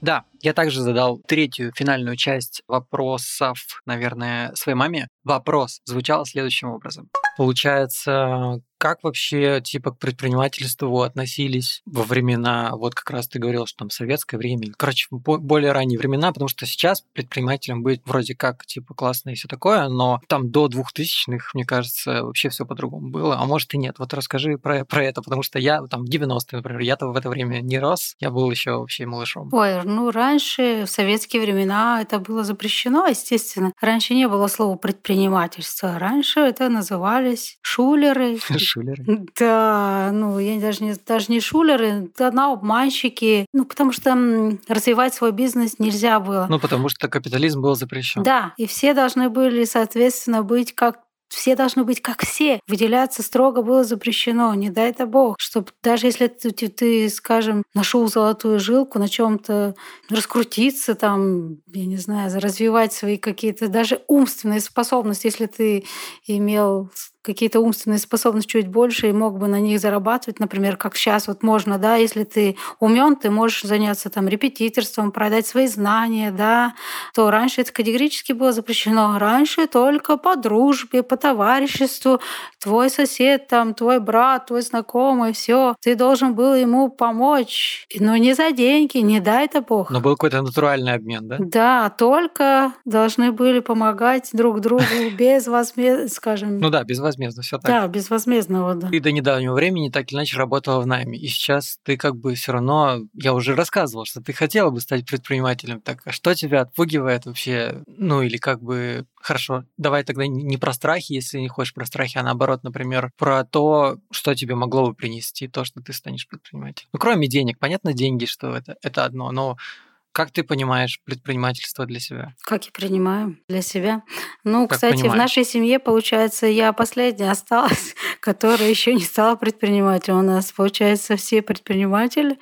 Да, я также задал третью финальную часть вопросов, наверное, своей маме. Вопрос звучал следующим образом. Получается, как вообще типа к предпринимательству относились во времена, вот как раз ты говорил, что там советское время, короче, более ранние времена, потому что сейчас предпринимателем быть вроде как типа классно и все такое, но там до двухтысячных, мне кажется, вообще все по-другому было, а может и нет. Вот расскажи про, про это, потому что я там в 90-е, например, я-то в это время не рос, я был еще вообще малышом. Ой, ну раньше, в советские времена, это было запрещено, естественно. Раньше не было слова предпринимательство, раньше это назывались шулеры, шулеры. Да, ну, я даже не, даже не шулеры, да, обманщики. Ну, потому что развивать свой бизнес нельзя было. Ну, потому что капитализм был запрещен. Да, и все должны были, соответственно, быть как все должны быть как все. Выделяться строго было запрещено. Не дай это бог. Чтобы даже если ты, ты, ты скажем, нашел золотую жилку, на чем-то раскрутиться, там, я не знаю, развивать свои какие-то даже умственные способности, если ты имел какие-то умственные способности чуть больше и мог бы на них зарабатывать, например, как сейчас вот можно, да, если ты умен, ты можешь заняться там репетиторством, продать свои знания, да, то раньше это категорически было запрещено. Раньше только по дружбе, по товариществу, твой сосед, там, твой брат, твой знакомый, все, ты должен был ему помочь, но не за деньги, не дай это Бог. Но был какой-то натуральный обмен, да? Да, только должны были помогать друг другу без возмездно, скажем. Ну да, без возмездно безвозмездно, все так. Да, безвозмездного, да. Ты до недавнего времени так или иначе работала в найме, и сейчас ты как бы все равно, я уже рассказывал, что ты хотела бы стать предпринимателем, так а что тебя отпугивает вообще, ну или как бы Хорошо, давай тогда не про страхи, если не хочешь про страхи, а наоборот, например, про то, что тебе могло бы принести то, что ты станешь предпринимателем. Ну, кроме денег, понятно, деньги, что это, это одно, но как ты понимаешь предпринимательство для себя? Как я принимаю для себя? Ну, как кстати, понимаешь? в нашей семье, получается, я последняя осталась, которая еще не стала предпринимателем. У нас, получается, все предприниматели.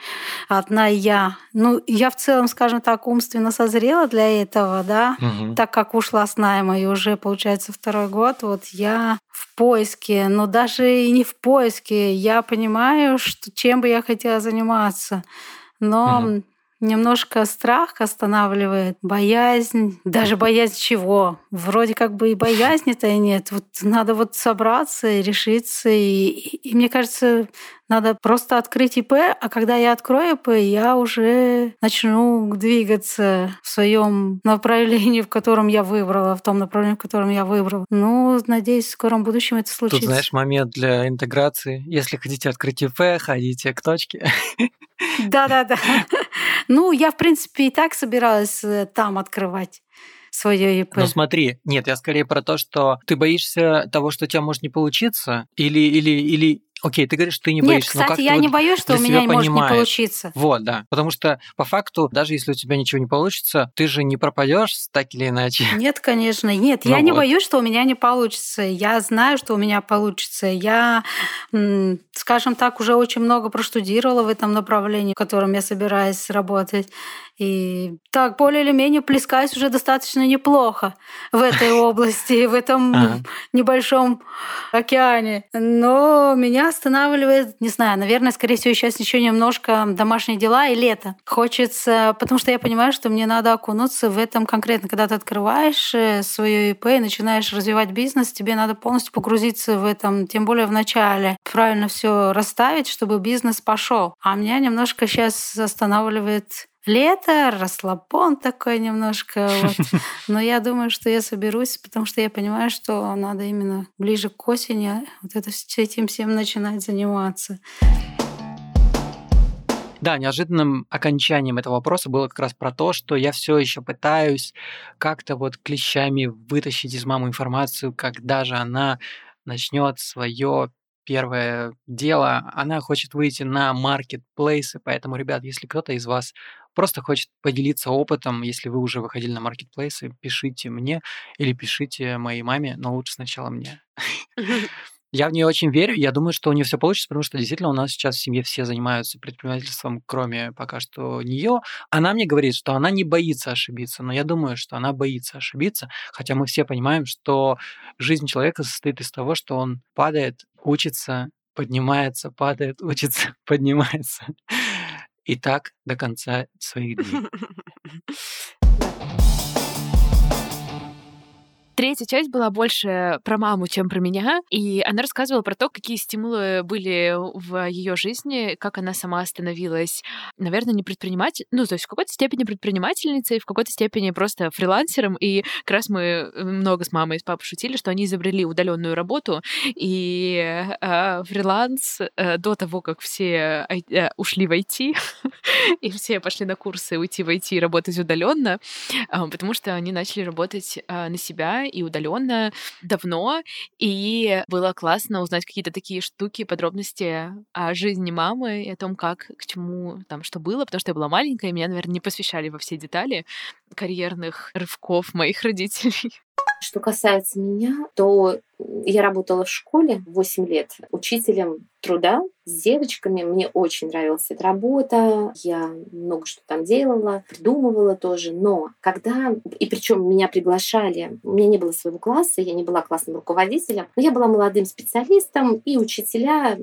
Одна я. Ну, я в целом, скажем так, умственно созрела для этого, да, угу. так как ушла с найма, и уже, получается, второй год, вот я в поиске, но даже и не в поиске. Я понимаю, что, чем бы я хотела заниматься. Но угу немножко страх останавливает, боязнь, даже боязнь чего? Вроде как бы и боязни-то и нет. Вот надо вот собраться и решиться. И, и мне кажется, надо просто открыть ИП, а когда я открою ИП, я уже начну двигаться в своем направлении, в котором я выбрала, в том направлении, в котором я выбрала. Ну, надеюсь, в скором будущем это случится. Тут, знаешь, момент для интеграции. Если хотите открыть ИП, ходите к точке. Да-да-да. Ну, я, в принципе, и так собиралась э, там открывать свое ИП. Ну смотри, нет, я скорее про то, что ты боишься того, что у тебя может не получиться, или, или, или Окей, ты говоришь, что ты не Нет, боишься. но кстати, как ты я вот не боюсь, что у меня может не получиться. Вот, да. Потому что по факту, даже если у тебя ничего не получится, ты же не пропадешь так или иначе. Нет, конечно, нет. Ну я не вот. боюсь, что у меня не получится. Я знаю, что у меня получится. Я, скажем так, уже очень много проштудировала в этом направлении, в котором я собираюсь работать. И так, более или менее плескаюсь уже достаточно неплохо в этой области, в этом небольшом океане. Но меня останавливает, не знаю, наверное, скорее всего, сейчас еще немножко домашние дела и лето. Хочется, потому что я понимаю, что мне надо окунуться в этом конкретно. Когда ты открываешь э, свое ИП и начинаешь развивать бизнес, тебе надо полностью погрузиться в этом, тем более в начале. Правильно все расставить, чтобы бизнес пошел. А меня немножко сейчас останавливает лето, расслабон такой немножко. Вот. Но я думаю, что я соберусь, потому что я понимаю, что надо именно ближе к осени вот это, с этим всем начинать заниматься. Да, неожиданным окончанием этого вопроса было как раз про то, что я все еще пытаюсь как-то вот клещами вытащить из мамы информацию, когда же она начнет свое первое дело. Она хочет выйти на маркетплейсы, поэтому, ребят, если кто-то из вас просто хочет поделиться опытом, если вы уже выходили на маркетплейсы, пишите мне или пишите моей маме, но лучше сначала мне. Я в нее очень верю, я думаю, что у нее все получится, потому что действительно у нас сейчас в семье все занимаются предпринимательством, кроме пока что нее. Она мне говорит, что она не боится ошибиться, но я думаю, что она боится ошибиться, хотя мы все понимаем, что жизнь человека состоит из того, что он падает, учится, поднимается, падает, учится, поднимается. И так до конца своих дней. Третья часть была больше про маму, чем про меня, и она рассказывала про то, какие стимулы были в ее жизни, как она сама становилась, наверное, не предприниматель, ну, то есть в какой-то степени предпринимательницей, в какой-то степени просто фрилансером, и как раз мы много с мамой и с папой шутили, что они изобрели удаленную работу, и э, фриланс э, до того, как все э, ушли в IT, и все пошли на курсы уйти в IT и работать удаленно, а, потому что они начали работать а, на себя и удаленно давно, и было классно узнать какие-то такие штуки, подробности о жизни мамы и о том, как, к чему там что было, потому что я была маленькая, и меня, наверное, не посвящали во все детали карьерных рывков моих родителей. Что касается меня, то я работала в школе 8 лет учителем труда с девочками. Мне очень нравилась эта работа. Я много что там делала, придумывала тоже. Но когда... И причем меня приглашали... У меня не было своего класса, я не была классным руководителем. Но я была молодым специалистом, и учителя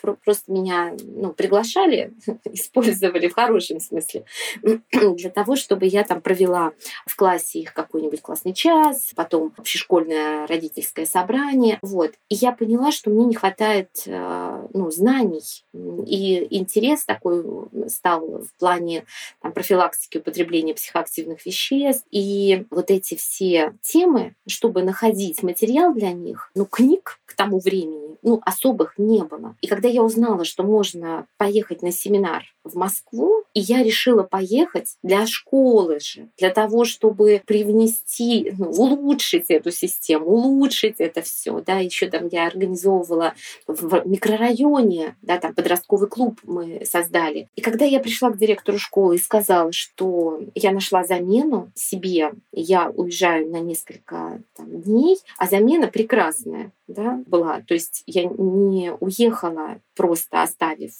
про- просто меня ну, приглашали, использовали в хорошем смысле, для того, чтобы я там провела в классе их какой-нибудь классный час, потом общешкольное родительское собрание. Вот. И я поняла, что мне не хватает э, ну, знаний. И интерес такой стал в плане там, профилактики употребления психоактивных веществ. И вот эти все темы, чтобы находить материал для них, ну, книг к тому времени, ну, особых не было. И когда я узнала, что можно поехать на семинар в Москву, и я решила поехать для школы же, для того, чтобы привнести, ну, улучшить эту систему, улучшить это все, да, еще там я организовывала в микрорайоне, да, там подростковый клуб мы создали. И когда я пришла к директору школы и сказала, что я нашла замену себе, я уезжаю на несколько там, дней, а замена прекрасная, да, была. То есть я не уехала просто оставив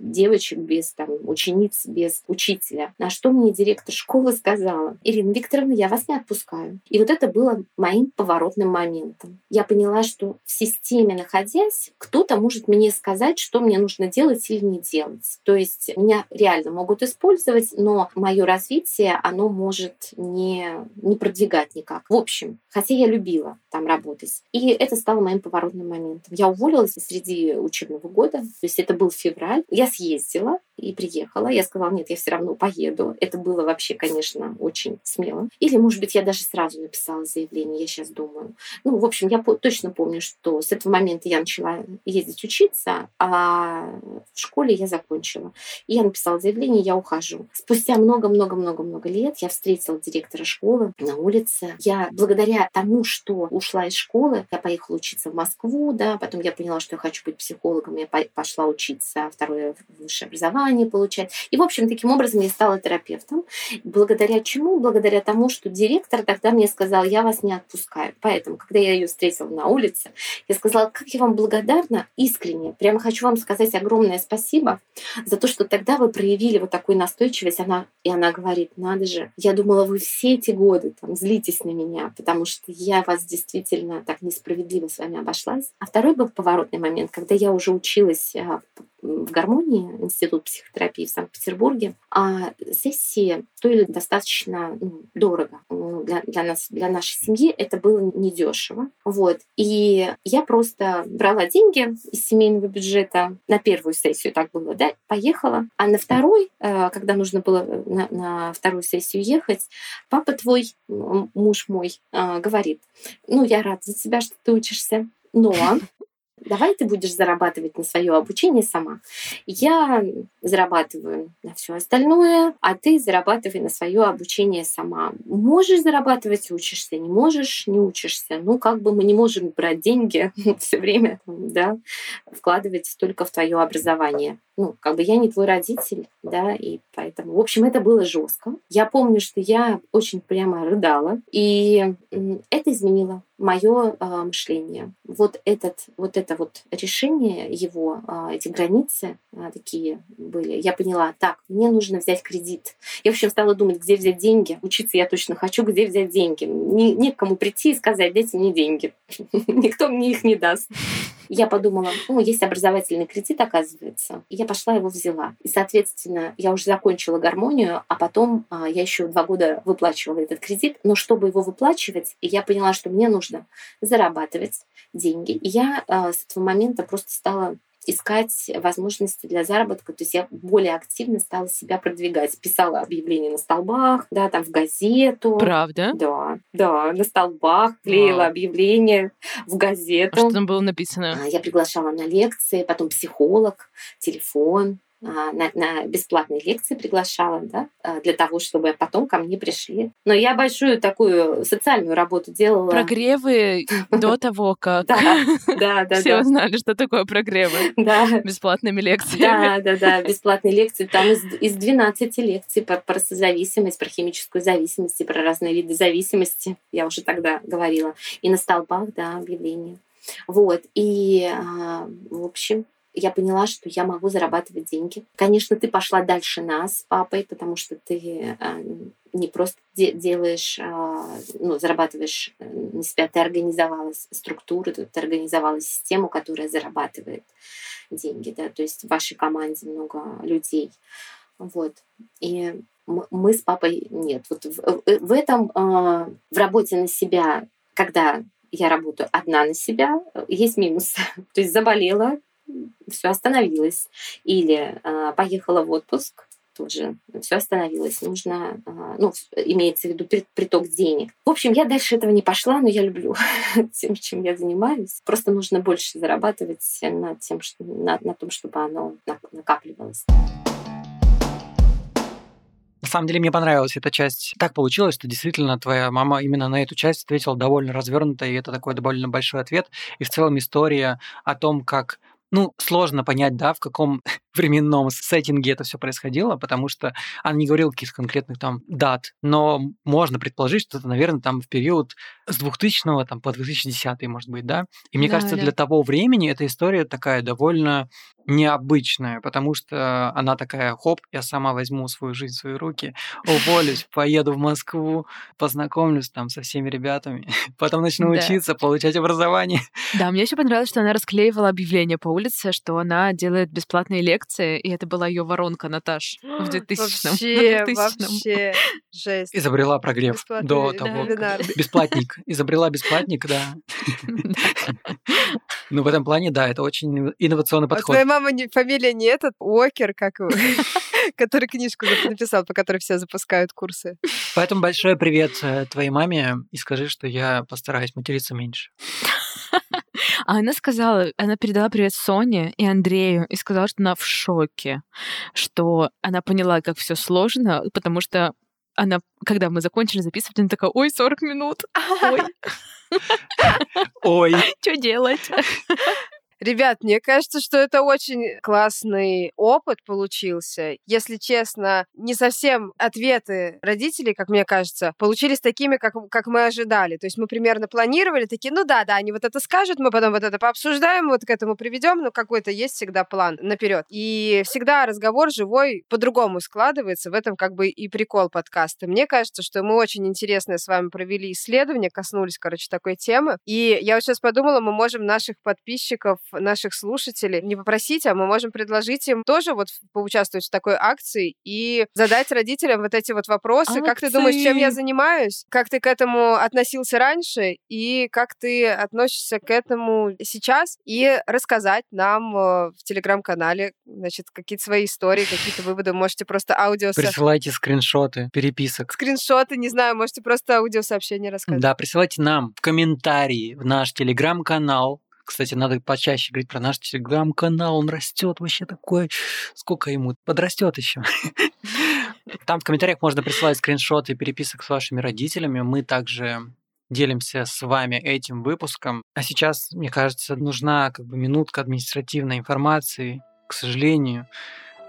девочек без там, учениц, без учителя. На что мне директор школы сказала, Ирина Викторовна, я вас не отпускаю. И вот это было моим поворотным моментом. Я поняла, что в системе находясь, кто-то может мне сказать, что мне нужно делать или не делать. То есть меня реально могут использовать, но мое развитие, оно может не, не продвигать никак. В общем, хотя я любила там работать. И это стало моим поворотным моментом. Я уволилась среди учебного года, то есть это был февраль. Я съездила, и приехала. Я сказала, нет, я все равно поеду. Это было вообще, конечно, очень смело. Или, может быть, я даже сразу написала заявление, я сейчас думаю. Ну, в общем, я точно помню, что с этого момента я начала ездить учиться, а в школе я закончила. И я написала заявление, я ухожу. Спустя много-много-много-много лет я встретила директора школы на улице. Я благодаря тому, что ушла из школы, я поехала учиться в Москву, да, потом я поняла, что я хочу быть психологом, я пошла учиться второе высшее образование получать. И, в общем, таким образом я стала терапевтом. Благодаря чему? Благодаря тому, что директор тогда мне сказал, я вас не отпускаю. Поэтому, когда я ее встретила на улице, я сказала, как я вам благодарна, искренне. Прямо хочу вам сказать огромное спасибо за то, что тогда вы проявили вот такую настойчивость. Она, и она говорит, надо же, я думала, вы все эти годы там злитесь на меня, потому что я вас действительно так несправедливо с вами обошлась. А второй был поворотный момент, когда я уже училась а, в гармонии, Институт психотерапии в Санкт-Петербурге, а сессии стоили достаточно ну, дорого. Для, для, нас, для нашей семьи это было недешево. Вот. И я просто брала деньги из семейного бюджета на первую сессию, так было, да, поехала. А на второй, э, когда нужно было на, на вторую сессию ехать, папа твой, муж мой, э, говорит, ну, я рад за тебя, что ты учишься, но давай ты будешь зарабатывать на свое обучение сама. Я зарабатываю на все остальное, а ты зарабатывай на свое обучение сама. Можешь зарабатывать, учишься, не можешь, не учишься. Ну, как бы мы не можем брать деньги все время, да, вкладывать только в твое образование ну, как бы я не твой родитель, да, и поэтому, в общем, это было жестко. Я помню, что я очень прямо рыдала, и это изменило мое э, а, мышление. Вот этот, вот это вот решение его, э, эти границы э, такие были. Я поняла, так, мне нужно взять кредит. Я, в общем, стала думать, где взять деньги. Учиться я точно хочу, где взять деньги. Не, не прийти и сказать, дайте мне деньги. Никто мне их не даст. Я подумала, ну, есть образовательный кредит, оказывается. И я пошла его взяла. И, соответственно, я уже закончила гармонию, а потом а, я еще два года выплачивала этот кредит. Но чтобы его выплачивать, я поняла, что мне нужно зарабатывать деньги. И я а, с этого момента просто стала искать возможности для заработка. То есть я более активно стала себя продвигать. Писала объявления на столбах, да, там в газету. Правда? Да, да, на столбах клеила Вау. объявления в газету. А что там было написано? А, я приглашала на лекции, потом психолог, телефон, а, на, на бесплатные лекции приглашала, да, а, для того, чтобы потом ко мне пришли. Но я большую такую социальную работу делала. Прогревы до того, как все узнали, что такое прогревы. Бесплатными лекциями. Да, да, да, бесплатные лекции. Там из, из 12 лекций про, про созависимость, про химическую зависимость, про разные виды зависимости. Я уже тогда говорила. И на столбах, да, объявления. Вот. И, а, в общем, я поняла, что я могу зарабатывать деньги. Конечно, ты пошла дальше нас с папой, потому что ты э, не просто де- делаешь, э, ну, зарабатываешь э, на себя, ты организовала структуру, ты организовала систему, которая зарабатывает деньги, да, то есть в вашей команде много людей. Вот. И мы с папой нет. Вот в, в этом, в работе на себя, когда я работаю одна на себя, есть минус. То есть заболела, все остановилось. Или э, поехала в отпуск, тоже все остановилось. Нужно, э, ну, имеется в виду приток денег. В общем, я дальше этого не пошла, но я люблю тем, чем я занимаюсь. Просто нужно больше зарабатывать над тем, что, на, на том, чтобы оно накапливалось. На самом деле мне понравилась эта часть. Так получилось, что действительно твоя мама именно на эту часть ответила довольно развернуто, и это такой довольно большой ответ. И в целом история о том, как ну, сложно понять, да, в каком временном сеттинге это все происходило, потому что она не говорила каких-то конкретных там дат, но можно предположить, что это, наверное, там в период с 2000 там, по 2010, может быть, да. И мне да, кажется, да. для того времени эта история такая довольно необычная, потому что она такая, хоп, я сама возьму свою жизнь в свои руки, уволюсь, поеду в Москву, познакомлюсь там со всеми ребятами, потом начну да. учиться, получать образование. Да, мне еще понравилось, что она расклеивала объявления по улице, что она делает бесплатные лекции, и это была ее воронка, Наташ, в 2000 Вообще, вообще, жесть. Изобрела прогрев до того. Бесплатник. Изобрела бесплатник, да. Ну, в этом плане, да, это очень инновационный А подход. твоя мама не, фамилия не этот, Уокер, как его, который книжку написал, по которой все запускают курсы. Поэтому большой привет э, твоей маме и скажи, что я постараюсь материться меньше. А она сказала, она передала привет Соне и Андрею и сказала, что она в шоке, что она поняла, как все сложно, потому что она, когда мы закончили записывать, она такая, ой, 40 минут, ой, Ой, что делать? Ребят, мне кажется, что это очень классный опыт получился. Если честно, не совсем ответы родителей, как мне кажется, получились такими, как, как мы ожидали. То есть мы примерно планировали, такие, ну да, да, они вот это скажут, мы потом вот это пообсуждаем, вот к этому приведем, но какой-то есть всегда план наперед. И всегда разговор живой по-другому складывается, в этом как бы и прикол подкаста. Мне кажется, что мы очень интересное с вами провели исследование, коснулись, короче, такой темы. И я вот сейчас подумала, мы можем наших подписчиков наших слушателей не попросить, а мы можем предложить им тоже вот поучаствовать в такой акции и задать родителям вот эти вот вопросы. Как ты думаешь, чем я Акции. занимаюсь? Как ты к этому относился раньше? И как ты относишься к этому сейчас? И рассказать нам э, в телеграм-канале, значит, какие-то свои истории, какие-то выводы. Можете просто аудио... присылайте скриншоты переписок. Скриншоты, не знаю, можете просто аудиосообщение рассказать. Да, присылайте нам в комментарии в наш телеграм-канал. Кстати, надо почаще говорить про наш телеграм-канал. Он растет вообще такой. Сколько ему? Подрастет еще. Там в комментариях можно присылать скриншоты переписок с вашими родителями. Мы также делимся с вами этим выпуском. А сейчас, мне кажется, нужна как бы минутка административной информации. К сожалению,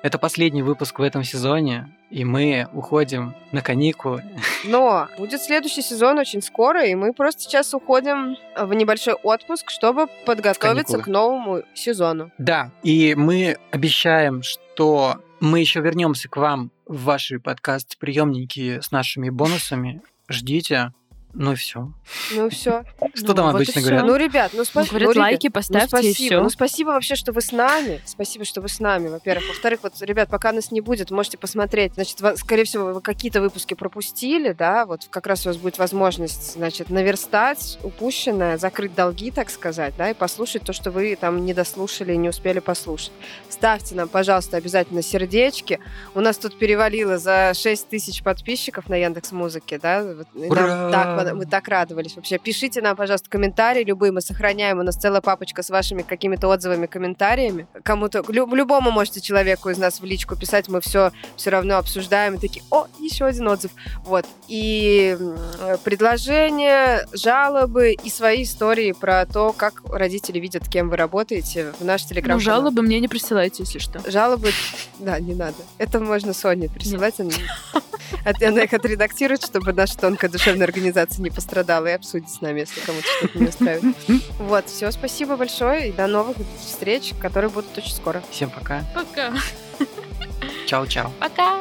это последний выпуск в этом сезоне, и мы уходим на каникулы. Но будет следующий сезон очень скоро, и мы просто сейчас уходим в небольшой отпуск, чтобы подготовиться к новому сезону. Да, и мы обещаем, что мы еще вернемся к вам в ваши подкаст-приемники с нашими бонусами. Ждите. Ну и все. Ну все. Что там вот и обычно говорят? Ну, ребят, ну, спа- Ну, говорят, ну, лайки поставьте ну, и спасибо. всё. Ну, спасибо вообще, что вы с нами. Спасибо, что вы с нами, во-первых. Во-вторых, вот, ребят, пока нас не будет, можете посмотреть. Значит, скорее всего, вы какие-то выпуски пропустили, да, вот как раз у вас будет возможность, значит, наверстать упущенное, закрыть долги, так сказать, да, и послушать то, что вы там не дослушали и не успели послушать. Ставьте нам, пожалуйста, обязательно сердечки. У нас тут перевалило за 6 тысяч подписчиков на Яндекс Музыке, да. Вот, и нам Ура! так, мы так радовались вообще. Пишите нам, пожалуйста, комментарии любые, мы сохраняем. У нас целая папочка с вашими какими-то отзывами, комментариями. Кому-то, лю- любому можете человеку из нас в личку писать, мы все все равно обсуждаем и такие, о, еще один отзыв. Вот. И предложения, жалобы и свои истории про то, как родители видят, кем вы работаете в наш Ну, телеграм жалобы мне не присылайте, если что. Жалобы, да, не надо. Это можно Соне присылать. Она, она их отредактирует, чтобы наша тонкая душевная организация не пострадала и обсудит с нами, если кому-то что-то не устраивает. Вот, все, спасибо большое и до новых встреч, которые будут очень скоро. Всем пока. Пока. Чао-чао. Пока.